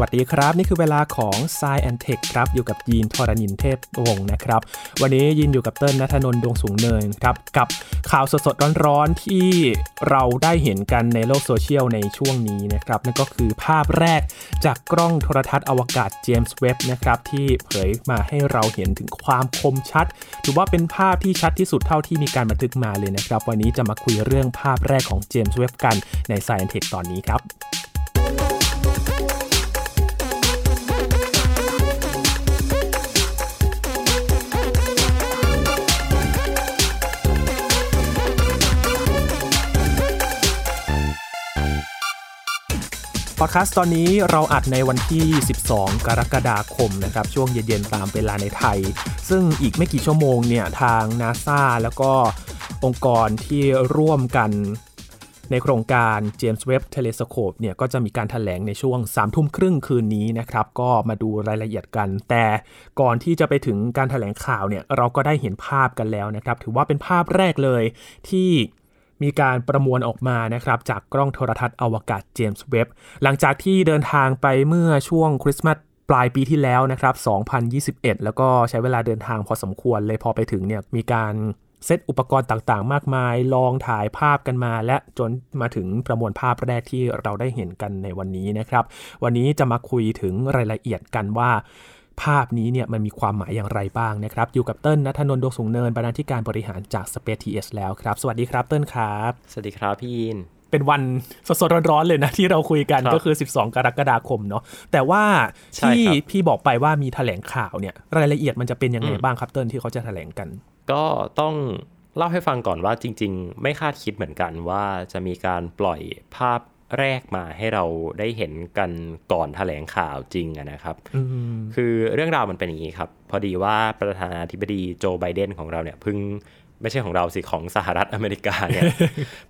วัสดีครับ นี่คือเวลาของ s ซแอนเทคครับ อยู่กับยีนทรณินเทพวงศ์นะครับ วันนี้ยินอยู่กับเติ้ลนัทนนท์ดวงสูงเนินครับ กับข่าวสดๆ ร้อนๆ ที่เราได้เห็นกันในโลกโซเชียลในช่วงนี้นะครับ นั่นก็คือภาพแรกจากกล้องโทรทัศน์อวกาศเจมส์เว็บนะครับที่เผยมาให้เราเห็นถึงความคมชัดถือว่าเป็นภาพที่ชัดที่สุดเท่าที่มีการบันทึกมาเลยนะครับ วันนี้จะมาคุยเรื่องภาพแรกของเจมส์เว็บกันใน s ซแอนเทคตอนนี้ครับ พอดแคสต์ตอนนี้เราอัดในวันที่ 12 กรกฎาคมนะครับ ช่วงเย็นๆตามเวลาในไทย ซึ่งอีกไม่กี่ชั่วโมงเนี่ย ทางนาซาแล้วก็องค์กรที่ร่วมกันในโครงการ James Webb Telescope เนี่ยก็จะมีการถแถลงในช่วง3ทุ่มครึ่งคืนนี้นะครับ ก็มาดูรายละเอียดกัน แต่ก่อนที่จะไปถึงการถแถลงข่าวเนี่ยเราก็ได้เห็นภาพกันแล้วนะครับ ถือว่าเป็นภาพแรกเลยที่ มีการประมวลออกมานะครับจากกล้องโทรทัศน์อวกาศเจมส์เว็บหลังจากที่เดินทางไปเมื่อช่วงคริสต์มาสปลายปีที่แล้วนะครับ 2021 แล้วก็ใช้เวลาเดินทางพอสมควรเลยพอไปถึงเนี่ยมีการเซตอุปกรณ์ต่างๆ มากมาย ลองถ่ายภาพกันมา และจนมาถึงประมวลภาพแรกที่เราได้เห็นกันในวันนี้นะครับ วันนี้จะมาคุยถึงรายละเอียดกันว่า ภาพนี้เนี่ยมันมีความหมายอย่างไรบ้างนะครับ อยู่กับเติ้ลนัทนนท์ดวงสูงเนินบรรณาธิการบริหารจาก Space TS แล้วครับ สวัสดีครับเติ้ลครับ สวัสดีครับพี่ยินเป็นวันสดๆร้อนๆเลยนะที่เราคุยกันก็คือ 12 กรกฎาคมเนาะแต่ว่าที่พี่บอกไปว่ามีแถลงข่าวเนี่ยรายละเอียดมันจะเป็นยังไงบ้างครับเติ้ลที่เขาจะแถลงกัน ก็ต้องเล่าให้ฟังก่อนว่าจริง ๆ ไม่คาดคิดเหมือนกันว่าจะมีการปล่อยภาพ แรกมาให้เราได้เห็นกันก่อนถแถลงข่าวจริงนะครับ คือเรื่องราวมันเป็นอย่างนี้ครับ พอดีว่าประธานาธิบดีโจไบเดนของเราเนี่ยเพิ่งไม่ใช่ของเราสิของสหรัฐอเมริกาเนี่ย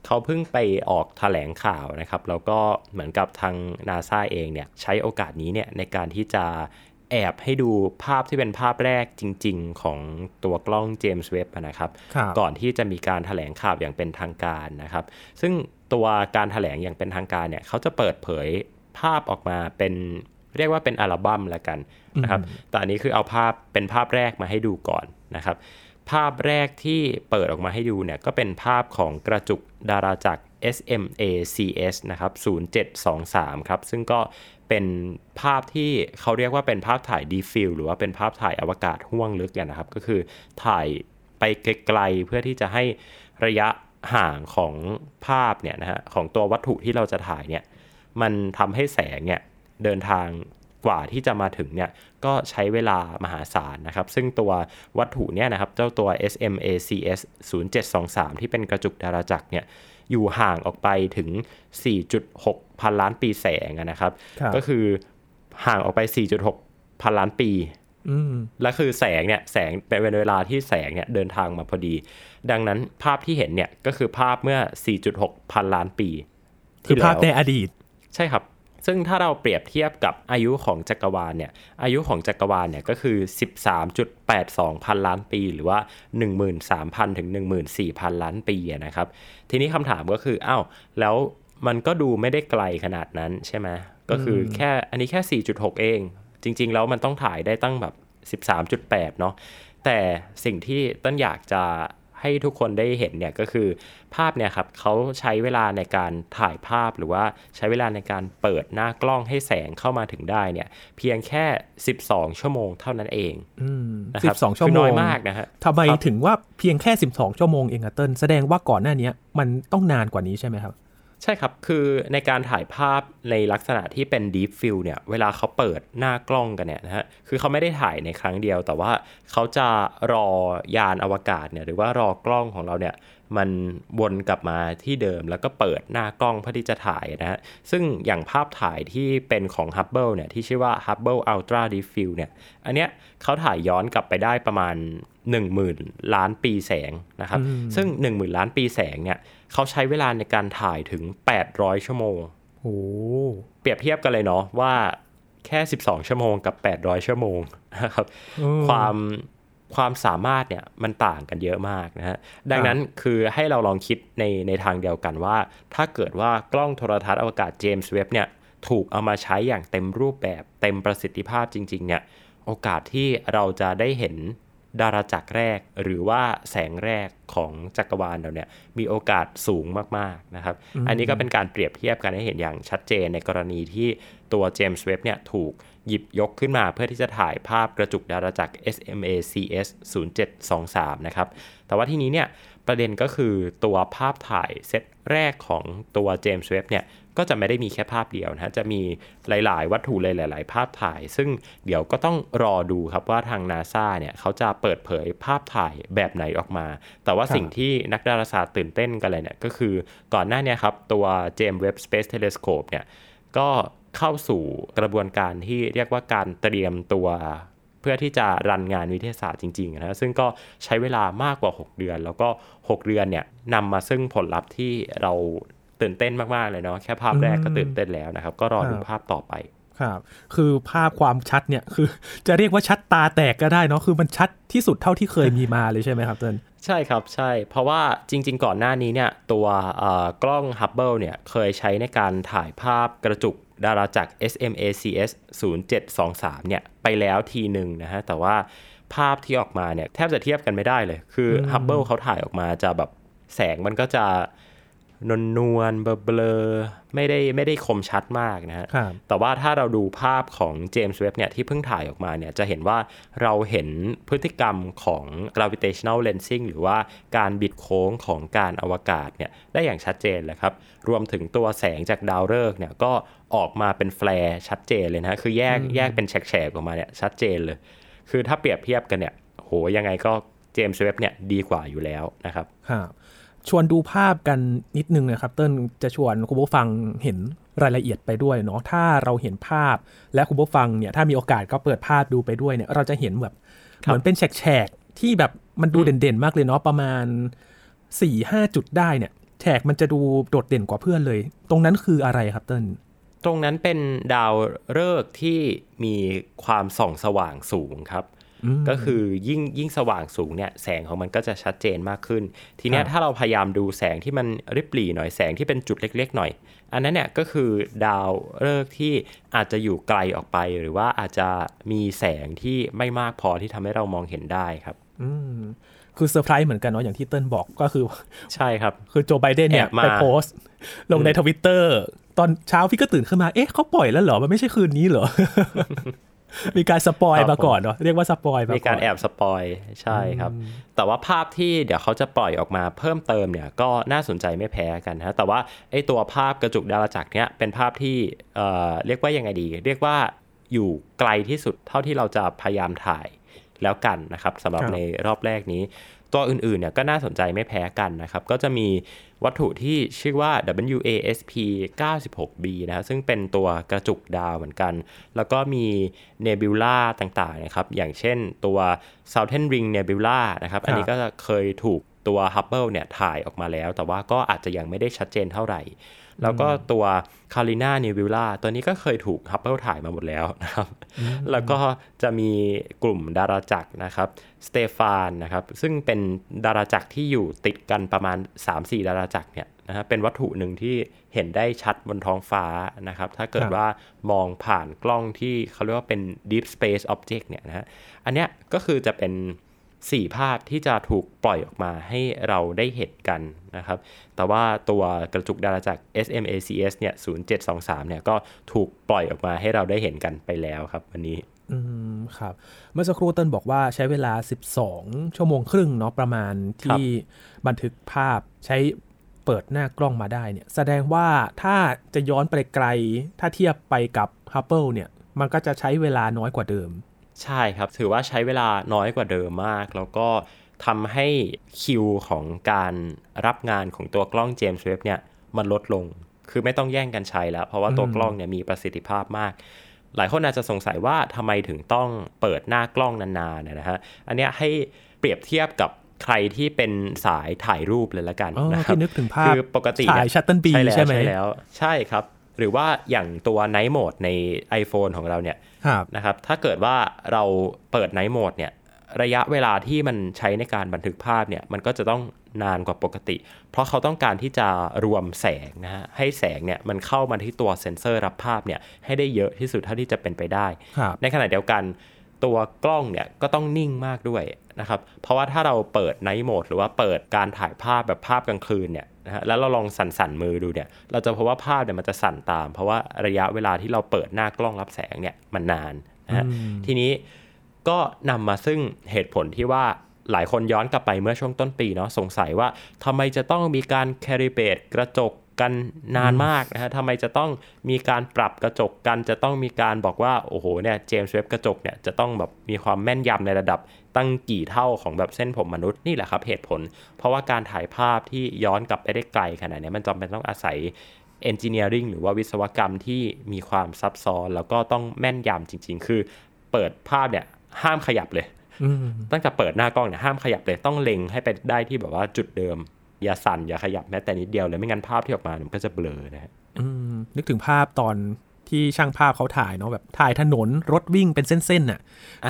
เขาเพิ่งไปออกถแถลงข่าวนะครับ แล้วก็เหมือนกับทางนาซาเองเนี่ยใช้โอกาสนี้เนี่ยในการที่จะแอบให้ดูภาพที่เป็นภาพแรกจริง ๆ ของตัวกล้องเจมส์เว็บนะครับ ก่อนที่จะมีการถแถลงข่าวอย่างเป็นทางการนะครับ ซึ่ง ตัวการถแถลงอย่างเป็นทางการเนี่ยเขาจะเปิดเผยภาพออกมาเป็นเรียกว่าเป็นอัลบั้มละกันนะครับแต่อันนี้คือเอาภาพเป็นภาพแรกมาให้ดูก่อนนะครับ ภาพแรกที่เปิดออกมาให้ดูเนี่ยก็เป็นภาพของกระจุกดาราจักร SMACS นะครับ 0723 ครับ ซึ่งก็เป็นภาพที่เขาเรียกว่าเป็นภาพถ่ายดีฟิลหรือว่าเป็นภาพถ่ายอวกาศห่วงลึกนะครับ ก็คือถ่ายไปไกลๆเพื่อที่จะให้ระยะ ห่างของภาพเนี่ยนะฮะของตัววัตถุที่เราจะถ่ายเนี่ยมันทำให้แสงเนี่ยเดินทางกว่าที่จะมาถึงเนี่ยก็ใช้เวลามหาศาลนะครับ ซึ่งตัววัตถุเนี่ยนะครับเจ้าตัว SMACS 0723 ที่เป็นกระจุกดาราจักรเนี่ยอยู่ห่างออกไปถึง 4.6 พันล้านปีแสงนะครับ ก็คือห่างออกไป 4.6 พันล้านปี และคือแสงเนี่ยแสงเป็นเวลาที่แสงเนี่ยเดินทางมาพอดี ดังนั้นภาพที่เห็นเนี่ยก็คือภาพเมื่อ 4.6 พันล้านปีคือภาพในอดีต ใช่ครับ ซึ่งถ้าเราเปรียบเทียบกับอายุของจักรวาลเนี่ยอายุของจักรวาลเนี่ยก็คือ 13.82 พันล้านปี หรือว่า 13,000 ถึง 14,000 ล้านปีนะครับ ทีนี้คำถามก็คืออ้าวแล้วมันก็ดูไม่ได้ไกลขนาดนั้นใช่ไหมก็คือแค่อันนี้แค่ 4.6 เอง จริง ๆ แล้วมันต้องถ่ายได้ตั้งแบบ 13.8 เนาะแต่สิ่งที่ต้นอยากจะให้ทุกคนได้เห็นเนี่ยก็คือภาพเนี่ยครับเขาใช้เวลาในการถ่ายภาพหรือว่าใช้เวลาในการเปิดหน้ากล้องให้แสงเข้ามาถึงได้เนี่ยเพียงแค่ 12 ชั่วโมงเท่านั้นเองสิบสองชั่วโมงน้อยมากนะฮะทำไมถึงว่าเพียงแค่ 12 ชั่วโมงเองอะเติ้ลแสดงว่าก่อนหน้านี้มันต้องนานกว่านี้ใช่ไหมครับ ใช่ครับ คือในการถ่ายภาพในลักษณะที่เป็น Deep Field เนี่ย เวลาเขาเปิดหน้ากล้องกันเนี่ยนะฮะ คือเขาไม่ได้ถ่ายในครั้งเดียว แต่ว่าเขาจะรอยานอวกาศเนี่ย หรือว่ารอกล้องของเราเนี่ย มันวนกลับมาที่เดิม แล้วก็เปิดหน้ากล้องเพื่อที่จะถ่ายนะฮะ ซึ่งอย่างภาพถ่ายที่เป็นของ Hubble เนี่ย ที่ชื่อว่า Hubble Ultra Deep Field เนี่ย อันเนี้ยเขาถ่ายย้อนกลับไปได้ประมาณ 10,000 ล้านปีแสงนะครับ ซึ่ง 10,000 ล้านปีแสงเนี่ย เขาใช้เวลาในการถ่ายถึง 800 ชั่วโมงโอ้เปรียบเทียบกันเลยเนาะว่าแค่ 12 ชั่วโมงกับ 800 ชั่วโมงนะครับความความสามารถเนี่ยมันต่างกันเยอะมากนะฮะดังนั้นคือให้เราลองคิดในในทางเดียวกันว่า ถ้าเกิดว่ากล้องโทรทัศน์อวกาศเจมส์เว็บเนี่ยถูกเอามาใช้อย่างเต็มรูปแบบเต็มประสิทธิภาพจริงๆเนี่ยโอกาสที่เราจะได้เห็น ดาราจักรแรกหรือว่าแสงแรกของจักรวาลเราเนี่ยมีโอกาสสูงมากๆนะครับ อันนี้ก็เป็นการเปรียบเทียบกันให้เห็นอย่างชัดเจนในกรณีที่ตัวเจมส์เว็บเนี่ยถูกหยิบยกขึ้นมาเพื่อที่จะถ่ายภาพกระจุกดาราจักร SMA CS 0723 นะครับ แต่ว่าที่นี้เนี่ยประเด็นก็คือตัวภาพถ่ายเซตแรกของตัวเจมส์เว็บเนี่ย ก็จะไม่ได้มีแค่ภาพเดียวนะ จะมีหลาย ๆ วัตถุเลยหลาย ๆ ภาพถ่าย ซึ่งเดี๋ยวก็ต้องรอดูครับว่าทางนาซาเนี่ยเขาจะเปิดเผยภาพถ่ายแบบไหนออกมา แต่ว่าสิ่งที่นักดาราศาสตร์ตื่นเต้นกันเลยเนี่ยก็คือก่อนหน้านี้ครับตัว James Webb Space Telescope เนี่ยก็เข้าสู่กระบวนการที่เรียกว่าการเตรียมตัวเพื่อที่จะ run งานวิทยาศาสตร์จริงๆนะซึ่งก็ใช้เวลามากกว่า 6 เดือน แล้วก็ 6 เดือนเนี่ยนำมาซึ่งผลลัพธ์ที่เรา ตื่นเต้นมากๆเลยเนาะแค่ภาพแรกก็ตื่นเต้นแล้วนะครับ ก็รอดูภาพต่อไปครับ คือภาพความชัดเนี่ยคือ จะเรียกว่าชัดตาแตกก็ได้เนาะคือมันชัดที่สุดเท่าที่เคยมีมาเลยใช่ไหมครับเติ้ลใช่ครับใช่ เพราะว่าจริง ๆ ก่อนหน้านี้เนี่ยตัวกล้อง Hubble เนี่ยเคยใช้ในการถ่ายภาพกระจุกดาราจักร SMACS 0723 เนี่ยไปแล้วทีหนึ่งนะฮะ แต่ว่าภาพที่ออกมาเนี่ยแทบจะเทียบกันไม่ได้เลย คือ Hubble เขาถ่ายออกมาจะแบบแสงมันก็จะ นวลนวลเบลอไม่ได้ไม่ได้คมชัดมากนะฮะแต่ว่าถ้าเราดูภาพของเจมส์เว็บเนี่ยที่เพิ่งถ่ายออกมาเนี่ยจะเห็นว่าเราเห็นพฤติกรรมของ gravitational lensing หรือว่าการบิดโค้งของกาลอวกาศเนี่ยได้อย่างชัดเจนเลยครับ รวมถึงตัวแสงจากดาวฤกษ์เนี่ยก็ออกมาเป็น flare ชัดเจนเลยนะคือแยกแยกเป็นแฉกๆออกมาเนี่ยชัดเจนเลย คือถ้าเปรียบเทียบกันเนี่ยโหยังไงก็เจมส์เว็บเนี่ยดีกว่าอยู่แล้วนะครับครับ ชวนดูภาพกันนิดนึงนะครับ เติ้ลจะชวนคุณผู้ฟังเห็นรายละเอียดไปด้วยเนาะถ้าเราเห็นภาพและคุณผู้ฟังเนี่ยถ้ามีโอกาสก็เปิดภาพดูไปด้วยเนี่ยเราจะเห็นแบบเหมือนเป็นแฉกๆที่แบบมันดูเด่นๆ มากเลยเนาะประมาณ4ี่ห้าจุดได้เนี่ยแฉกมันจะดูโดดเด่นกว่าเพื่อนเลย ตรงนั้นคืออะไรครับเติ้ลตรงนั้นเป็นดาวฤกษ์ที่มีความส่องสว่างสูงครับ ก็คือยิ่งยิ่งสว่างสูงเนี่ยแสงของมันก็จะชัดเจนมากขึ้น ทีนี้ถ้าเราพยายามดูแสงที่มันริบหรี่หน่อยแสงที่เป็นจุดเล็ก ๆ หน่อย อันนั้นเนี่ยก็คือดาวฤกษ์ที่อาจจะอยู่ไกลออกไป หรือว่าอาจจะมีแสงที่ไม่มากพอที่ทำให้เรามองเห็นได้ครับ อืมคือเซอร์ไพรส์เหมือนกันเนาะอย่างที่เติ้ลบอกก็คือใช่ครับ คือโจไบเดนเนี่ยไปโพสต์ ลงในทวิตเตอร์ตอนเช้าพี่ก็ตื่นขึ้นมา เอ๊ะเขาปล่อยแล้วเหรอ มันไม่ใช่คืนนี้เหรอ มีการ spoil มาก่อนเนาะเรียกว่า spoil มีการแอบ spoilใช่ครับ แต่ว่าภาพที่เดี๋ยวเขาจะปล่อยออกมาเพิ่มเติมเนี่ยก็น่าสนใจไม่แพ้กันนะแต่ว่าไอ้ตัวภาพกระจุกดาราจักรเนี่ยเป็นภาพที่เอ่อเรียกว่ายังไงดี เรียกว่าอยู่ไกลที่สุดเท่าที่เราจะพยายามถ่ายแล้วกันนะครับสำหรับในรอบแรกนี้ ตัวอื่นๆเนี่ยก็น่าสนใจไม่แพ้กันนะครับ ก็จะมีวัตถุที่ชื่อว่า WASP 96b นะครับซึ่งเป็นตัวกระจุกดาวเหมือนกัน แล้วก็มีเนบิวล่าต่างๆนะครับ อย่างเช่นตัว Southern Ring Nebula นะครับ อันนี้ก็เคยถูก ตัว Hubble เนี่ยถ่ายออกมาแล้ว แต่ว่าก็อาจจะยังไม่ได้ชัดเจนเท่าไหร่ แล้วก็ตัวคาริน่านิวิล่าตัวนี้ก็เคยถูกฮับเบิลถ่ายมาหมดแล้วนะครับ แล้วก็จะมีกลุ่มดาราจักรนะครับสเตฟานนะครับ ซึ่งเป็นดาราจักรที่อยู่ติดกันประมาณ 3-4 ดาราจักรเนี่ยนะครับเป็นวัตถุหนึ่งที่เห็นได้ชัดบนท้องฟ้านะครับ ถ้าเกิดว่ามองผ่านกล้องที่เขาเรียกว่าเป็น deep space object เนี่ยนะฮะอันเนี้ยก็คือจะเป็น สี่ภาพที่จะถูกปล่อยออกมาให้เราได้เห็นกันนะครับ แต่ว่าตัวกระจุกดาราจักร SMACS เนี่ย 0723 เนี่ยก็ถูกปล่อยออกมาให้เราได้เห็นกันไปแล้วครับวันนี้ อืมครับ เมื่อสักครู่ต้นบอกว่าใช้เวลา 12 ชั่วโมงครึ่งเนาะประมาณที่บันทึกภาพใช้เปิดหน้ากล้องมาได้เนี่ย แสดงว่าถ้าจะย้อนไปไกล ถ้าเทียบไปกับ Hubble เนี่ย มันก็จะใช้เวลาน้อยกว่าเดิม ใช่ครับ ถือว่าใช้เวลาน้อยกว่าเดิมมาก แล้วก็ทำให้คิวของการรับงานของตัวกล้องเจมส์เว็บเนี่ยมันลดลง คือไม่ต้องแย่งกันใช้แล้ว เพราะว่าตัวกล้องเนี่ยมีประสิทธิภาพมาก หลายคนอาจจะสงสัยว่าทำไมถึงต้องเปิดหน้ากล้องนานๆนะฮะ อันนี้ให้เปรียบเทียบกับใครที่เป็นสายถ่ายรูปเลยละกันนะครับนึกถึงภาพคือปกติถ่าย shutter B ใช่ไหมใช่แล้ว ใช่ครับ หรือว่าอย่างตัว night mode ใน iPhone ของเราเนี่ยนะครับถ้าเกิดว่าเราเปิด night mode เนี่ยระยะเวลาที่มันใช้ในการบันทึกภาพเนี่ยมันก็จะต้องนานกว่าปกติ เพราะเขาต้องการที่จะรวมแสงนะฮะให้แสงเนี่ยมันเข้ามาที่ตัวเซ็นเซอร์รับภาพเนี่ยให้ได้เยอะที่สุดเท่าที่จะเป็นไปได้ ในขณะเดียวกันตัวกล้องเนี่ยก็ต้องนิ่งมากด้วย นะครับเพราะว่าถ้าเราเปิดไนท์โหมดหรือว่าเปิดการถ่ายภาพแบบภาพกลางคืนเนี่ยนะฮะแล้วเราลองสั่นสั่นมือดูเนี่ยเราจะพบว่าภาพเนี่ยมันจะสั่นตาม เพราะว่าระยะเวลาที่เราเปิดหน้ากล้องรับแสงเนี่ยมันนานนะฮะทีนี้ก็นำมาซึ่งเหตุผลที่ว่าหลายคนย้อนกลับไปเมื่อช่วงต้นปีเนาะสงสัยว่าทำไมจะต้องมีการแคริเบตกระจก กันนานมากนะฮะทำไมจะต้องมีการปรับกระจกกัน จะต้องมีการบอกว่า โอ้โหเนี่ยเจมส์เว็บกระจกเนี่ยจะต้องแบบมีความแม่นยำในระดับตั้งกี่เท่าของแบบเส้นผมมนุษย์นี่แหละครับเหตุผล เพราะว่าการถ่ายภาพที่ย้อนกลับไปได้ไกลขนาดนี้มันจำเป็นต้องอาศัยเอนจิเนียริงหรือว่าวิศวกรรมที่มีความซับซ้อน แล้วก็ต้องแม่นยำจริง ๆ คือเปิดภาพเนี่ยห้ามขยับเลยตั้งแต่เปิดหน้ากล้องเนี่ยห้ามขยับเลยต้องเล็งให้ไปได้ที่แบบว่าจุดเดิม อย่าสั่นอย่าขยับแม้แต่นิดเดียวเลยไม่งั้นภาพที่ออกมามันก็จะเบลอนะฮะนึกถึงภาพตอนที่ช่างภาพเขาถ่ายเนาะแบบถ่ายถนนรถวิ่งเป็นเส้นๆน่ะ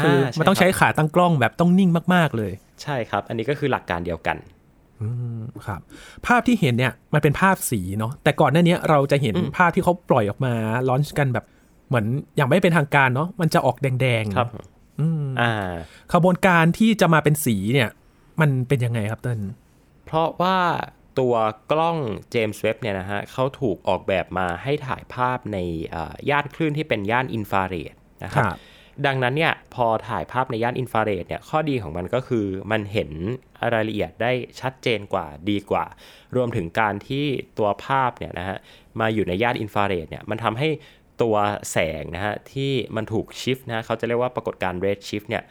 คือมันต้องใช้ขาตั้งกล้องแบบต้องนิ่งมากๆเลย ใช่ครับ อันนี้ก็คือหลักการเดียวกันอืมครับภาพที่เห็นเนี่ยมันเป็นภาพสีเนาะแต่ก่อนหน้านี้เราจะเห็นภาพที่เขาปล่อยออกมาลอนช์กันแบบเหมือนอย่างไม่เป็นทางการเนาะมันจะออกแดงๆครับอืมอ่าขบวนการที่จะมาเป็นสีเนี่ย มันเป็นยังไงครับเต้น เพราะว่าตัวกล้องเจมส์เว็บเนี่ยนะฮะเขาถูกออกแบบมาให้ถ่ายภาพในย่านคลื่นที่เป็นย่านอินฟราเรดนะครับดังนั้นเนี่ยพอถ่ายภาพในย่านอินฟราเรดเนี่ยข้อดีของมันก็คือมันเห็นรายละเอียดได้ชัดเจนกว่าดีกว่า รวมถึงการที่ตัวภาพเนี่ยนะฮะมาอยู่ในย่านอินฟราเรดเนี่ยมันทำให้ ตัวแสงนะฮะที่มันถูกชิฟนะเขาจะเรียกว่าปรากฏการณ์เรดชิฟเนี่ย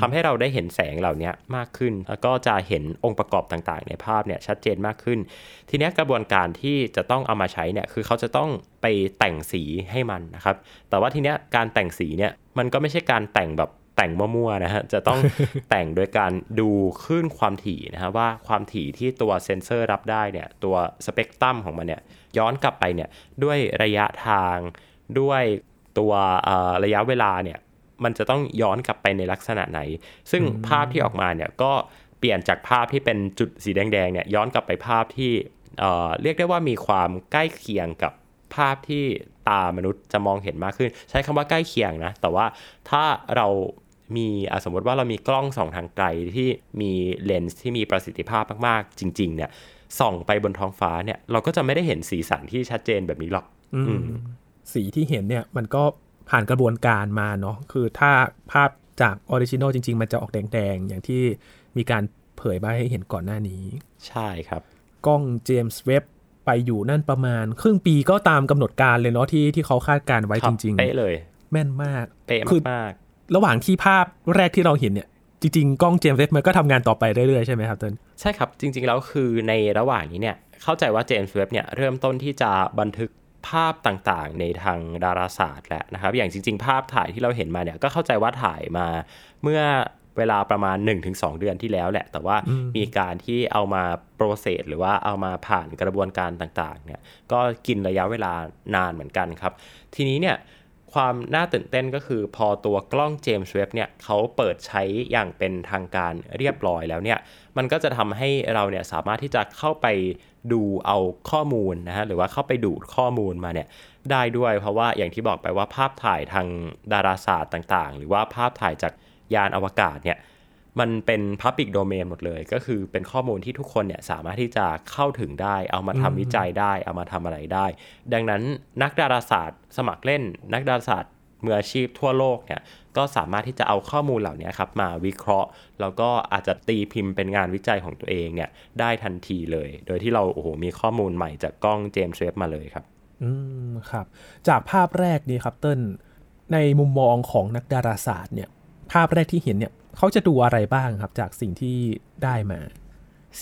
ทำให้เราได้เห็นแสงเหล่านี้มากขึ้น แล้วก็จะเห็นองค์ประกอบต่างๆ ในภาพเนี่ยชัดเจนมากขึ้น ทีนี้กระบวนการที่จะต้องเอามาใช้เนี่ยคือเขาจะต้องไปแต่งสีให้มันนะครับ แต่ว่าทีเนี้ยการแต่งสีเนี่ยมันก็ไม่ใช่การแต่งแบบแต่งมั่วๆนะฮะ จะต้องแต่งโดยการดูคลื่นความถี่นะฮะว่าความถี่ที่ตัวเซนเซอร์รับได้เนี่ยตัวสเปกตรัมของมันเนี่ยย้อนกลับไปเนี่ยด้วยระยะทาง ด้วยตัวระยะเวลาเนี่ยมันจะต้องย้อนกลับไปในลักษณะไหน ซึ่งภาพที่ออกมาเนี่ยก็เปลี่ยนจากภาพที่เป็นจุดสีแดงๆเนี่ยย้อนกลับไปภาพที่เรียกได้ว่ามีความใกล้เคียงกับภาพที่ตามนุษย์จะมองเห็นมากขึ้น ใช้คำว่าใกล้เคียงนะ แต่ว่าถ้าเรามีสมมติว่าเรามีกล้องส่องทางไกลที่มีเลนส์ที่มีประสิทธิภาพมากๆ จริง ๆ เนี่ยส่องไปบนท้องฟ้าเนี่ยเราก็จะไม่ได้เห็นสีสันที่ชัดเจนแบบนี้หรอก สีที่เห็นเนี่ยมันก็ผ่านกระบวนการมาเนาะคือถ้าภาพจาก original จริง ๆ มันจะออกแดงๆ อย่างที่มีการเผยมาให้เห็นก่อนหน้านี้ ใช่ครับ กล้องเจมส์เว็บไปอยู่นั่นประมาณ ครึ่งปีก็ตามกำหนดการเลยเนาะที่ที่เขาคาดการณ์ไว้จริงๆเป๊ะเลย แม่นมากเป๊ะมากระหว่างที่ภาพแรกที่เราเห็นเนี่ยจริงๆ กล้องเจมส์เว็บมันก็ทำงานต่อไปเรื่อยๆ ใช่ไหมครับเติ้ลใช่ครับจริงๆ แล้วคือในระหว่างนี้เนี่ยเข้าใจว่าเจมส์เว็บเนี่ยเริ่มต้นที่จะบันทึก ภาพต่างๆ ในทางดาราศาสตร์แหละนะครับ อย่างจริง ๆ ภาพถ่ายที่เราเห็นมาเนี่ยก็เข้าใจว่าถ่ายมาเมื่อเวลาประมาณ 1-2 เดือนที่แล้วแหละ แต่ว่ามีการที่เอามาโปรเซสหรือว่าเอามาผ่านกระบวนการต่างๆเนี่ยก็กินระยะเวลานานเหมือนกันครับ ทีนี้เนี่ย ความน่าตื่นเต้นก็คือพอตัวกล้องเจมส์เว็บเนี่ยเขาเปิดใช้อย่างเป็นทางการเรียบร้อยแล้วเนี่ยมันก็จะทำให้เราเนี่ยสามารถที่จะเข้าไปดูเอาข้อมูลนะฮะหรือว่าเข้าไปดูดข้อมูลมาเนี่ยได้ด้วยเพราะว่าอย่างที่บอกไปว่าภาพถ่ายทางดาราศาสตร์ต่างๆ หรือว่าภาพถ่ายจากยานอวกาศเนี่ย มันเป็น Public Domain หมดเลย ก็คือเป็นข้อมูลที่ทุกคนเนี่ยสามารถที่จะเข้าถึงได้ เอามาทำวิจัยได้ เอามาทำอะไรได้ ดังนั้นนักดาราศาสตร์ สมัครเล่น นักดาราศาสตร์มืออาชีพทั่วโลกเนี่ยก็สามารถที่จะเอาข้อมูลเหล่านี้ครับมาวิเคราะห์ แล้วก็อาจจะตีพิมพ์เป็นงานวิจัยของตัวเองเนี่ยได้ทันทีเลย โดยที่เราโอ้โหมีข้อมูลใหม่จากกล้องเจมส์เวฟมาเลยครับ อืมครับ จากภาพแรกนี้ครับเติ้ลในมุมมองของนักดาราศาสตร์เนี่ยภาพแรกที่เห็นเนี่ย เขาจะดูอะไรบ้างครับจากสิ่งที่ได้มา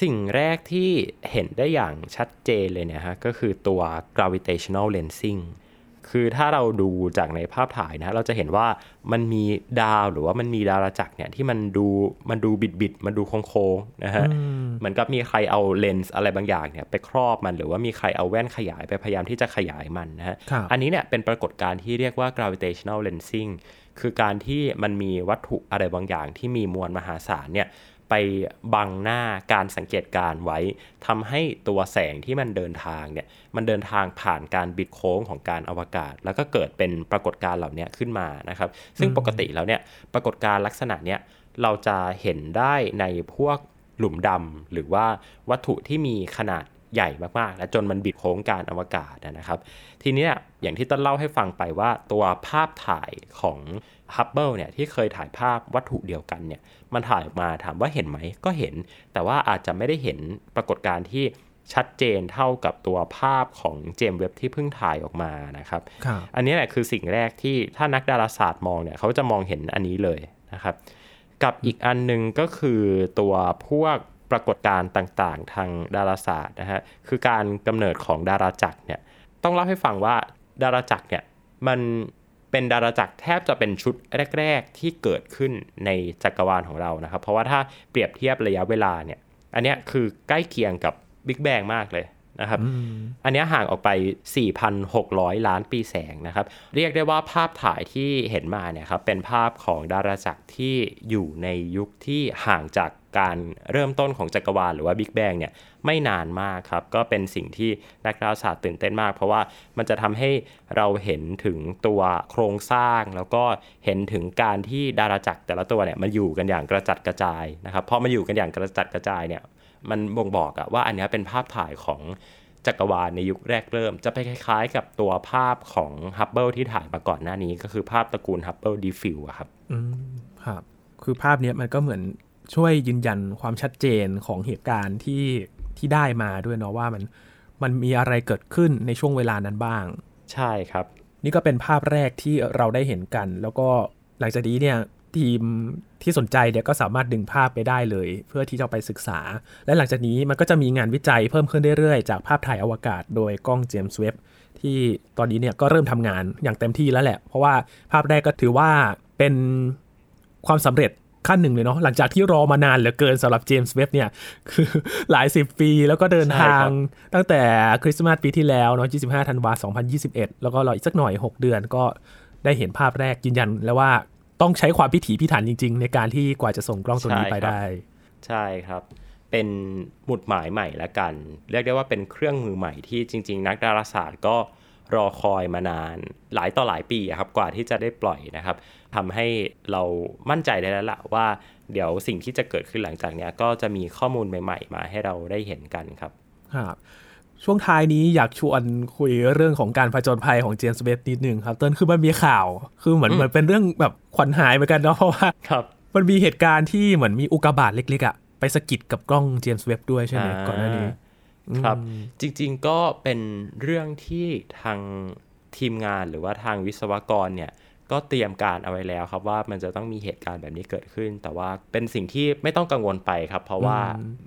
สิ่งแรกที่เห็นได้อย่างชัดเจนเลยเนี่ยฮะก็คือตัว gravitational lensing คือถ้าเราดูจากในภาพถ่ายนะเราจะเห็นว่ามันมีดาวหรือว่ามันมีดาราจักรเนี่ยที่มันดูมันดูบิดบิดมันดูโค้งๆนะฮะเหมือนกับมีใครเอาเลนส์อะไรบางอย่างเนี่ยไปครอบมันหรือว่ามีใครเอาแว่นขยายไปพยายามที่จะขยายมันนะฮะอันนี้เนี่ยเป็นปรากฏการณ์ที่เรียกว่า gravitational lensing คือการที่มันมีวัตถุอะไรบางอย่างที่มีมวลมหาศาลเนี่ยไปบังหน้าการสังเกตการไว้ทำให้ตัวแสงที่มันเดินทางเนี่ยมันเดินทางผ่านการบิดโค้งของการอวกาศ แล้วก็เกิดเป็นปรากฏการณ์เหล่านี้ขึ้นมานะครับ ซึ่งปกติแล้วเนี่ยปรากฏการณ์ลักษณะเนี้ยเราจะเห็นได้ในพวกหลุมดำหรือว่าวัตถุที่มีขนาด ใหญ่มากๆ และจนมันบิดโค้งการอวกาศนะครับ ทีนี้อย่างที่ต้นเล่าให้ฟังไปว่าตัวภาพถ่ายของฮับเบิลเนี่ยที่เคยถ่ายภาพวัตถุเดียวกันเนี่ยมันถ่ายออกมาถามว่าเห็นไหมก็เห็น แต่ว่าอาจจะไม่ได้เห็นปรากฏการณ์ที่ชัดเจนเท่ากับตัวภาพของเจมส์เว็บที่เพิ่งถ่ายออกมานะครับอันนี้แหละคือสิ่งแรกที่ถ้านักดาราศาสตร์มองเนี่ยเขาจะมองเห็นอันนี้เลยนะครับ กับอีกอันหนึ่งก็คือตัวพวก ปรากฏการณ์ต่างๆ ทางดาราศาสตร์นะฮะคือการกำเนิดของดาราจักรเนี่ยต้องเล่าให้ฟังว่าดาราจักรเนี่ยมันเป็นดาราจักรแทบจะเป็นชุดแรก ๆ ที่เกิดขึ้นในจักรวาลของเรานะครับ เพราะว่าถ้าเปรียบเทียบระยะเวลาเนี่ย อันนี้คือใกล้เคียงกับบิ๊กแบงมากเลยนะครับ อันนี้ห่างออกไป 4,600 ล้านปีแสงนะครับ เรียกได้ว่าภาพถ่ายที่เห็นมาเนี่ยครับเป็นภาพของดาราจักรที่อยู่ในยุคที่ห่างจาก การเริ่มต้นของจักรวาลหรือว่าบิ๊กแบงเนี่ยไม่นานมากครับ ก็เป็นสิ่งที่นักดาราศาสตร์ตื่นเต้นมาก เพราะว่ามันจะทำให้เราเห็นถึงตัวโครงสร้าง แล้วก็เห็นถึงการที่ดาราจักรแต่ละตัวเนี่ยมันอยู่กันอย่างกระจัดกระจายนะครับพอมาอยู่กันอย่างกระจัดกระจายเนี่ยมันบ่งบอกอะว่าอันนี้เป็นภาพถ่ายของจักรวาลในยุคแรกเริ่ม จะไปคล้ายๆ กับตัวภาพของฮับเบิลที่ถ่ายมาก่อนหน้านี้ก็คือภาพตระกูล Hubble Deep Field ครับ อืม ครับ คือภาพนี้มันก็เหมือน ช่วยยืนยันความชัดเจนของเหตุการณ์ที่ที่ได้มาด้วยเนาะว่ามันมันมีอะไรเกิดขึ้นในช่วงเวลานั้นบ้าง ใช่ครับ นี่ก็เป็นภาพแรกที่เราได้เห็นกัน แล้วก็หลังจากนี้เนี่ยทีมที่สนใจเนี่ยก็สามารถดึงภาพไปได้เลย เพื่อที่จะไปศึกษา และหลังจากนี้มันก็จะมีงานวิจัยเพิ่มขึ้นเรื่อยๆ จากภาพถ่ายอวกาศ โดยกล้องเจมส์เว็บที่ตอนนี้เนี่ยก็เริ่มทำงานอย่างเต็มที่แล้วแหละ เพราะว่าภาพแรกก็ถือว่าเป็นความสำเร็จ ขั้นหนึ่งเลยเนาะหลังจากที่รอมานานเหลือเกินสำหรับเจมส์เว็บเนี่ย คือหลายสิบปีแล้วก็เดินทางตั้งแต่คริสต์มาสปีที่แล้วเนาะ25ธันวาคม2021 แล้วก็รออีกสักหน่อย 6 เดือนก็ได้เห็นภาพแรกยืนยันแล้วว่าต้องใช้ความพิถีพิถันจริง ๆ ในการที่กว่าจะส่งกล้องตัวนี้ไปได้ ใช่ครับ เป็นหมุดหมายใหม่ละกัน เรียกได้ว่าเป็นเครื่องมือใหม่ที่จริง ๆ นักดาราศาสตร์ก็รอคอยมานานหลายต่อหลายปีครับกว่าที่จะได้ปล่อยนะครับ ทำให้เรามั่นใจได้แล้วละว่าเดี๋ยวสิ่งที่จะเกิดขึ้นหลังจากนี้ก็จะมีข้อมูลใหม่ ๆ มาให้เราได้เห็นกันครับครับช่วงท้ายนี้อยากชวนคุยเรื่องของการผจญภัยของเจมส์เบสนิดหนึ่งครับ เติ้ลคือมันมีข่าว คือเหมือนเหมือนเป็นเรื่องแบบขวัญหายเหมือนกันเนาะเพราะว่ามันมีเหตุการณ์ที่เหมือนมีอุกกาบาตเล็กๆอะไปสกิดกับกล้องเจมส์เว็บด้วยใช่ไหมก่อนหน้านี้ ครับ จริงๆก็เป็นเรื่องที่ทางทีมงานหรือว่าทางวิศวกรเนี่ย ก็เตรียมการเอาไว้แล้วครับว่ามันจะต้องมีเหตุการณ์แบบนี้เกิดขึ้น แต่ว่าเป็นสิ่งที่ไม่ต้องกังวลไปครับ เพราะว่า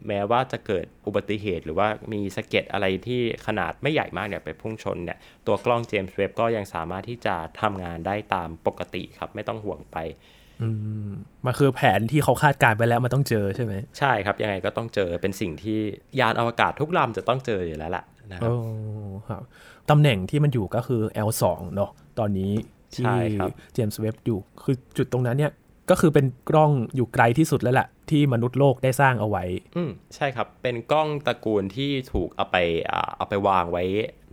แม้ว่าจะเกิดอุบัติเหตุ หรือว่ามีสะเก็ดอะไรที่ขนาดไม่ใหญ่มากเนี่ยไปพุ่งชนเนี่ยตัวกล้องเจมส์เว็บก็ยังสามารถที่จะทำงานได้ตามปกติครับ ไม่ต้องห่วงไปมันคือแผนที่เขาคาดการไปแล้วมันต้องเจอใช่ไหมใช่ครับ ยังไงก็ต้องเจอเป็นสิ่งที่ยานอวกาศทุกลำจะต้องเจออยู่แล้วแหละนะครับตำแหน่งที่มันอยู่ก็คือ L2 เนาะตอนนี้ ที่เจมส์เว็บอยู่ คือจุดตรงนั้นเนี่ยก็คือเป็นกล้องอยู่ไกลที่สุดแล้วแหละที่มนุษย์โลกได้สร้างเอาไว้ อืมใช่ครับ เป็นกล้องตระกูลที่ถูกเอาไปเอาไปวางไว้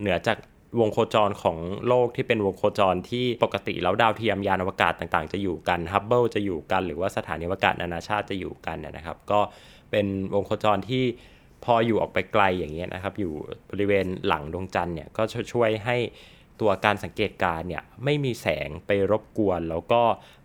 เหนือจากวงโคจรของโลกที่เป็นวงโคจรที่ปกติแล้วดาวเทียมยานอวกาศต่างๆ จะอยู่กันฮับเบิลจะอยู่กัน หรือว่าสถานีอวกาศนานาชาติจะอยู่กันนะครับ ก็เป็นวงโคจรที่พออยู่ออกไปไกลอย่างเงี้ยนะครับ อยู่บริเวณหลังดวงจันทร์เนี่ยก็ช่วยให้ ตัวการสังเกตการเนี่ยไม่มีแสงไปรบกวน แล้วก็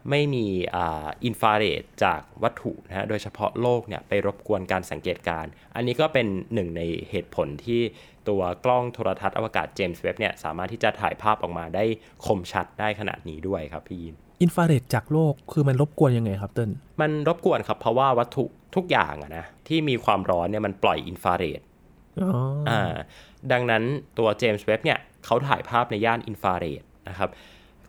ไม่มีอินฟราเรดจากวัตถุนะฮะโดยเฉพาะโลกเนี่ยไปรบกวนการสังเกตการ อันนี้ก็เป็นหนึ่งในเหตุผลที่ตัวกล้องโทรทัศน์อวกาศเจมส์เว็บเนี่ยสามารถที่จะถ่ายภาพออกมาได้คมชัดได้ขนาดนี้ด้วยครับพี่ยินอินฟราเรดจากโลกคือมันรบกวนยังไงครับเติ้ลมันรบกวนครับเพราะว่าวัตถุทุกอย่างอะนะที่มีความร้อนเนี่ยมันปล่อยอินฟราเรดอ่าดังนั้นตัวเจมส์เว็บเนี่ย เขาถ่ายภาพในย่านอินฟราเรดนะครับ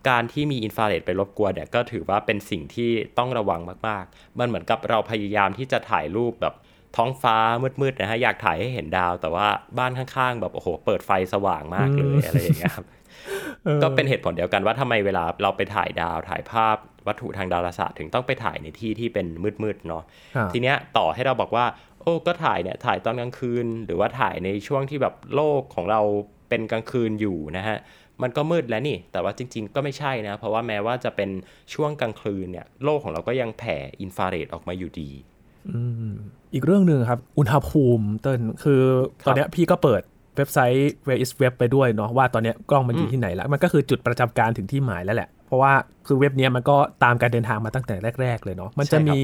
การที่มีอินฟราเรดไปรบกวนเนี่ยก็ถือว่าเป็นสิ่งที่ต้องระวังมากๆ มันเหมือนกับเราพยายามที่จะถ่ายรูปแบบท้องฟ้ามืดๆนะฮะอยากถ่ายให้เห็นดาว แต่ว่าบ้านข้างๆ แบบโอ้โห เปิดไฟสว่างมากเลยอะไรอย่างเงี้ยครับก็เป็นเหตุผลเดียวกันว่าทำไมเวลาเราไปถ่ายดาวถ่ายภาพวัตถุทางดาราศาสตร์ถึงต้องไปถ่ายในที่ที่เป็นมืดๆเนาะทีเนี้ยต่อให้เราบอกว่า โอ้ก็ถ่ายเนี่ยถ่ายตอนกลางคืน หรือว่าถ่ายในช่วงที่แบบโลกของเรา เป็นกลางคืนอยู่นะฮะ มันก็มืดแล้วนี่ แต่ว่าจริง ๆ ก็ไม่ใช่นะ เพราะว่าแม้ว่าจะเป็นช่วงกลางคืนเนี่ยโลกของเราก็ยังแผ่อินฟราเรดออกมาอยู่ดีอีกเรื่องหนึ่งครับ อุณหภูมิเต้นคือตอนนี้พี่ก็เปิดเว็บไซต์ Where is Web ไปด้วยเนาะว่าตอนนี้กล้องมันอยู่ที่ไหนแล้ว มันก็คือจุดประจำการถึงที่หมายแล้วแหละ เพราะว่าคือเว็บนี้มันก็ตามการเดินทางมาตั้งแต่แรก ๆ เลยเนาะมันจะมี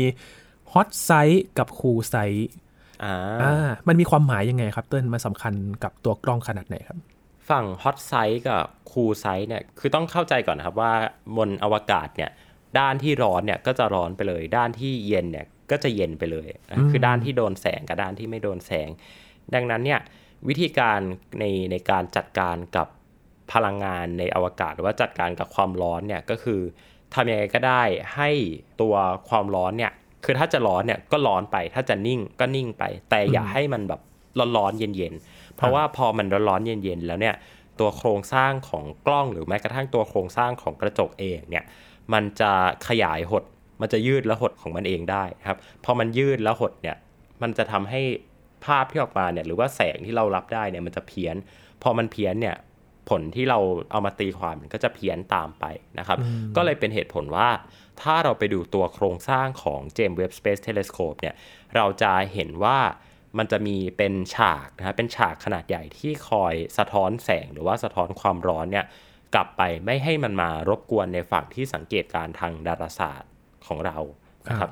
ฮอตไซต์กับคูลไซต์อ่ามันมีความหมายยังไงครับเต้นมันสำคัญกับตัวกล้องขนาดไหนครับ ฝั่ง hot side กับ cold side เนี่ยคือต้องเข้าใจก่อนนะครับว่าบนอวกาศเนี่ยด้านที่ร้อนเนี่ยก็จะร้อนไปเลย ด้านที่เย็นเนี่ยก็จะเย็นไปเลย คือด้านที่โดนแสงกับด้านที่ไม่โดนแสง ดังนั้นเนี่ยวิธีการในในการจัดการกับพลังงานในอวกาศ หรือว่าจัดการกับความร้อนเนี่ยก็คือทำยังไงก็ได้ให้ตัวความร้อนเนี่ยคือถ้าจะร้อนเนี่ยก็ร้อนไปถ้าจะเย็นก็เย็นไป แต่อย่าให้มันแบบร้อนๆเย็นๆ เพราะว่าพอมันร้อนๆเย็นๆแล้วเนี่ยตัวโครงสร้างของกล้องหรือแม้กระทั่งตัวโครงสร้างของกระจกเองเนี่ยมันจะขยายหด มันจะยืดและหดของมันเองได้ครับพอมันยืดแล้วหดเนี่ยมันจะทำให้ภาพที่ออกมาเนี่ยหรือว่าแสงที่เรารับได้เนี่ยมันจะเพี้ยน พอมันเพี้ยนเนี่ยผลที่เราเอามาตีความมันก็จะเพี้ยนตามไปนะครับ ก็เลยเป็นเหตุผลว่า ถ้าเราไปดูตัวโครงสร้างของ James Webb Space Telescope เนี่ยเราจะเห็นว่า มันจะมีเป็นฉากนะฮะเป็นฉากขนาดใหญ่ที่คอยสะท้อนแสงหรือว่าสะท้อนความร้อนเนี่ยกลับไปไม่ให้มันมารบกวนในฝั่งที่สังเกตการทางดาราศาสตร์ของเรานะครับ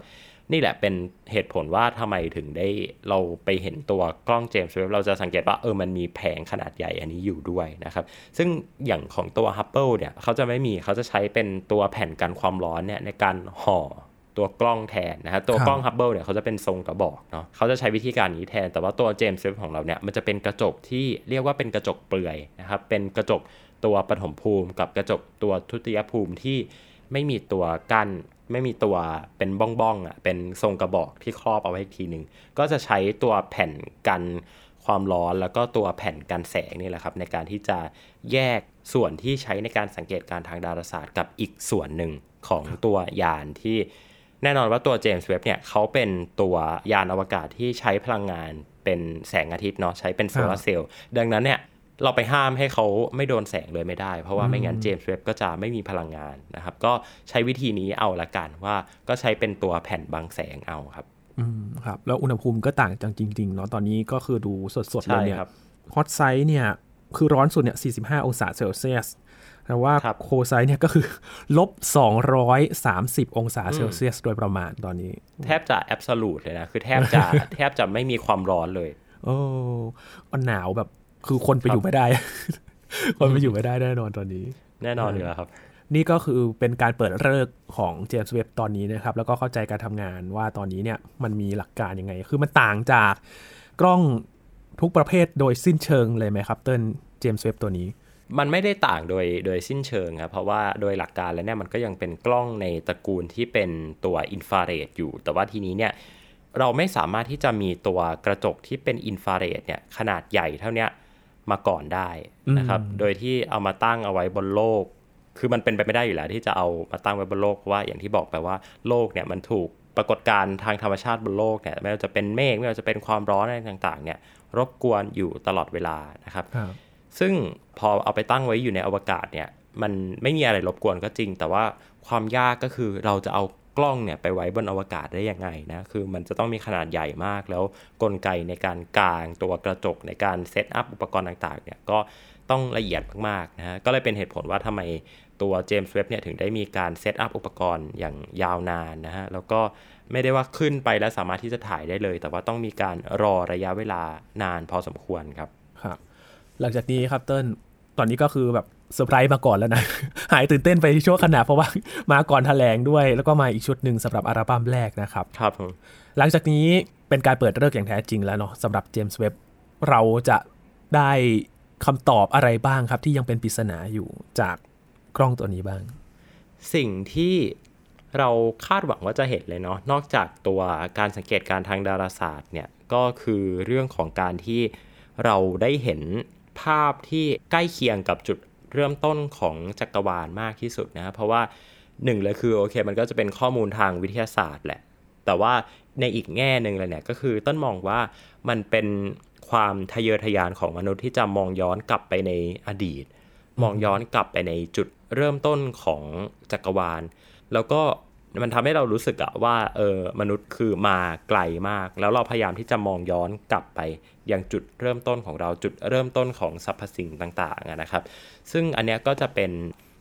นี่แหละเป็นเหตุผลว่าทำไมถึงได้เราไปเห็นตัวกล้องเจมส์เว็บเราจะสังเกตว่าเออมันมีแผงขนาดใหญ่อันนี้อยู่ด้วยนะครับ ซึ่งอย่างของตัว Hubble เนี่ยเขาจะไม่มีเขาจะใช้เป็นตัวแผ่นกันความร้อนเนี่ยในการห่อ ตัวกล้องแทนนะฮะตัวกล้อง Hubble เนี่ยเขาจะเป็นทรงกระบอกเนาะเขาจะใช้วิธีการนี้แทน แต่ว่าตัวเจมส์เว็บของเราเนี่ยมันจะเป็นกระจกที่เรียกว่าเป็นกระจกเปลือยนะครับเป็นกระจกตัวปฐมภูมิ กับกระจกตัวทุติยภูมิที่ไม่มีตัวกั้นไม่มีตัวเป็นบ้องๆอะเป็นทรงกระบอกที่ครอบเอาไว้อีกทีหนึ่งก็จะใช้ตัวแผ่นกันความร้อนแล้วก็ตัวแผ่นกันแสงนี่แหละครับในการที่จะแยกส่วนที่ใช้ในการสังเกตการทางดาราศาสตร์กับอีกส่วนหนึ่งของตัวยานที่ แน่นอนว่าตัวเจมส์เว็บเนี่ยเขาเป็นตัวยานอวกาศที่ใช้พลังงานเป็นแสงอาทิตย์เนาะใช้เป็นโซลาร์เซลล์ดังนั้นเนี่ยเราไปห้ามให้เขาไม่โดนแสงเลยไม่ได้ เพราะว่าไม่งั้นเจมส์เว็บก็จะไม่มีพลังงานนะครับ ก็ใช้วิธีนี้เอาละกันว่าก็ใช้เป็นตัวแผ่นบังแสงเอาครับ อืมครับ แล้วอุณหภูมิก็ต่างจังจริงๆเนาะตอนนี้ก็คือดูสดๆเลยเนี่ย hot side เนี่ยคือร้อนสุดเนี่ย45 องศาเซลเซียส แต่ว่า cold side เนี่ยก็คือลบ 230 องศาเซลเซียสโดยประมาณตอนนี้ แทบจะ absolute เลยนะ คือแทบจะแทบจะไม่มีความร้อนเลย โอ้มันหนาวแบบคือคนไปอยู่ไม่ได้ คนไปอยู่ไม่ได้แน่นอนตอนนี้ แน่นอนอยู่แล้วครับ นี่ก็คือเป็นการเปิดฤกษ์ของเจมส์เว็บตอนนี้นะครับ แล้วก็เข้าใจการทำงานว่าตอนนี้เนี่ยมันมีหลักการยังไง คือมันต่างจากกล้องทุกประเภทโดยสิ้นเชิงเลยไหมครับเติ้ลเจมส์เว็บตัวนี้ มันไม่ได้ต่างโดยโดยสิ้นเชิงครับเพราะว่าโดยหลักการแล้วเนี่ยมันก็ยังเป็นกล้องในตระกูลที่เป็นตัวอินฟราเรดอยู่ แต่ว่าทีนี้เนี่ยเราไม่สามารถที่จะมีตัวกระจกที่เป็นอินฟราเรดเนี่ยขนาดใหญ่เท่านี้มาก่อนได้นะครับ โดยที่เอามาตั้งเอาไว้บนโลก คือมันเป็นไปไม่ได้อยู่แล้ว ที่จะเอามาตั้งไว้บนโลกเพราะว่าอย่างที่บอกไปว่าโลกเนี่ยมันถูกปรากฏการณ์ทางธรรมชาติบนโลกเนี่ยไม่ว่าจะเป็นเมฆไม่ว่าจะเป็นความร้อนอะไรต่างๆเนี่ยรบกวนอยู่ตลอดเวลานะครับ ซึ่งพอเอาไปตั้งไว้อยู่ในอวกาศเนี่ย มันไม่มีอะไรรบกวนก็จริง แต่ว่าความยากก็คือเราจะเอากล้องเนี่ยไปไว้บนอวกาศได้ยังไงนะ คือมันจะต้องมีขนาดใหญ่มากแล้วกลไกในการกางตัวกระจกในการเซตอัพอุปกรณ์ต่างๆเนี่ยก็ต้องละเอียดมากๆนะฮะ ก็เลยเป็นเหตุผลว่าทำไมตัวเจมส์เว็บบ์เนี่ยถึงได้มีการ set up อุปกรณ์อย่างยาวนานนะฮะ แล้วก็ไม่ได้ว่าขึ้นไปแล้วสามารถที่จะถ่ายได้เลย แต่ว่าต้องมีการรอระยะเวลานานพอสมควรครับครับ หลังจากนี้ครับเติ้ลตอนนี้ก็คือแบบเซอร์ไพรส์มาก่อนแล้วนะ หายตื่นเต้นไปที่ช่วงขณะเพราะว่ามาก่อนแถลงด้วย แล้วก็มาอีกชุดหนึ่งสำหรับอัลบั้มแรกนะครับ ครับหลังจากนี้เป็นการเปิดเรื่องอย่างแท้จริงแล้วเนาะสำหรับเจมส์เว็บบ์เราจะได้คำตอบอะไรบ้างครับที่ยังเป็นปริศนาอยู่จากกล้องตัวนี้บ้าง สิ่งที่เราคาดหวังว่าจะเห็นเลยเนาะนอกจากตัวการสังเกตการทางดาราศาสตร์เนี่ยก็คือเรื่องของการที่เราได้เห็น ภาพที่ใกล้เคียงกับจุดเริ่มต้นของจักรวาลมากที่สุดนะเพราะว่าหนึ่งเลยคือโอเคมันก็จะเป็นข้อมูลทางวิทยาศาสตร์แหละ แต่ว่าในอีกแง่หนึ่งเลยเนี่ยก็คือต้นมองว่ามันเป็นความทะเยอทะยานของมนุษย์ที่จะมองย้อนกลับไปในอดีต มองย้อนกลับไปในจุดเริ่มต้นของจักรวาล แล้วก็ มันทำให้เรารู้สึกอะว่าเออมนุษย์คือมาไกลมาก แล้วเราพยายามที่จะมองย้อนกลับไปยังจุดเริ่มต้นของเราจุดเริ่มต้นของสรรพสิ่งต่างๆนะครับ ซึ่งอันนี้ก็จะเป็น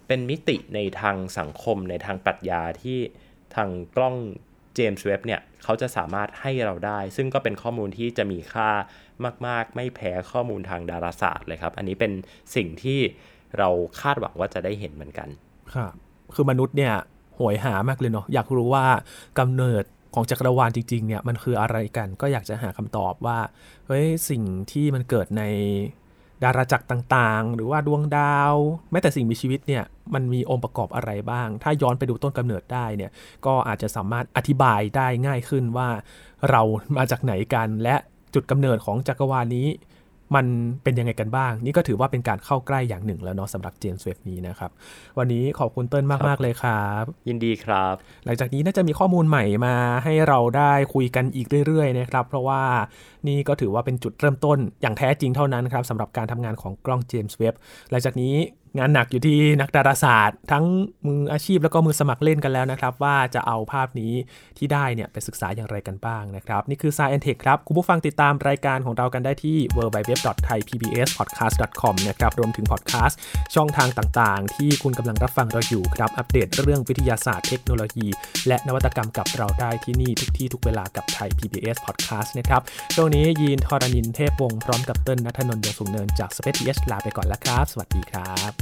เป็นมิติในทางสังคมในทางปรัชญาที่ทางกล้องเจมส์เว็บเนี่ยเขาจะสามารถให้เราได้ ซึ่งก็เป็นข้อมูลที่จะมีค่ามาก ๆ ไม่แพ้ข้อมูลทางดาราศาสตร์เลยครับ อันนี้เป็นสิ่งที่เราคาดหวังว่าจะได้เห็นเหมือนกัน ครับ คือมนุษย์เนี่ย หวยหามากเลยเนาะอยากรู้ว่ากำเนิดของจักรวาลจริงๆเนี่ยมันคืออะไรกันก็อยากจะหาคำตอบว่าเฮ้ยสิ่งที่มันเกิดในดาราจักรต่างๆ หรือว่าดวงดาว แม้แต่สิ่งมีชีวิตเนี่ยมันมีองค์ประกอบอะไรบ้าง ถ้าย้อนไปดูต้นกำเนิดได้เนี่ยก็อาจจะสามารถอธิบายได้ง่ายขึ้นว่า เรามาจากไหนกันและจุดกำเนิดของจักรวาลนี้ มันเป็นยังไงกันบ้าง นี่ก็ถือว่าเป็นการเข้าใกล้อย่างหนึ่งแล้วเนาะสำหรับเจนสเวฟนี้นะครับ วันนี้ขอบคุณเติ้ลมากๆเลยครับ ยินดีครับ หลังจากนี้น่าจะมีข้อมูลใหม่มาให้เราได้คุยกันอีกเรื่อยๆนะครับ เพราะว่านี่ก็ถือว่าเป็นจุดเริ่มต้นอย่างแท้จริงเท่านั้นครับสำหรับการทำงานของกล้องเจมส์เว็บหลังจากนี้งานหนักอยู่ที่นักดาราศาสตร์ ทั้งมืออาชีพแล้วก็มือสมัครเล่นกันแล้วนะครับ ว่าจะเอาภาพนี้ที่ได้เนี่ยไปศึกษาอย่างไรกันบ้างนะครับ นี่คือ Science Tech ครับ คุณผู้ฟังติดตามรายการของเรากันได้ที่ www.thaipbspodcast.com นะครับรวมถึงพอดแคสต์ช่องทางต่างๆ ที่คุณกำลังรับฟังเราอยู่ครับอัปเดตเรื่องวิทยาศาสตร์เทคโนโลยี และนวัตกรรมกับเราได้ที่นี่ทุกที่ทุกเวลากับไทย PBS Podcast นะครับช่วงนี้ยีนทอรณินเทพวงศ์พร้อมกับเติ้ลนัทนนท์ยงสูงเนินจาก Space TH ลาไปก่อนแล้วครับ สวัสดีครับ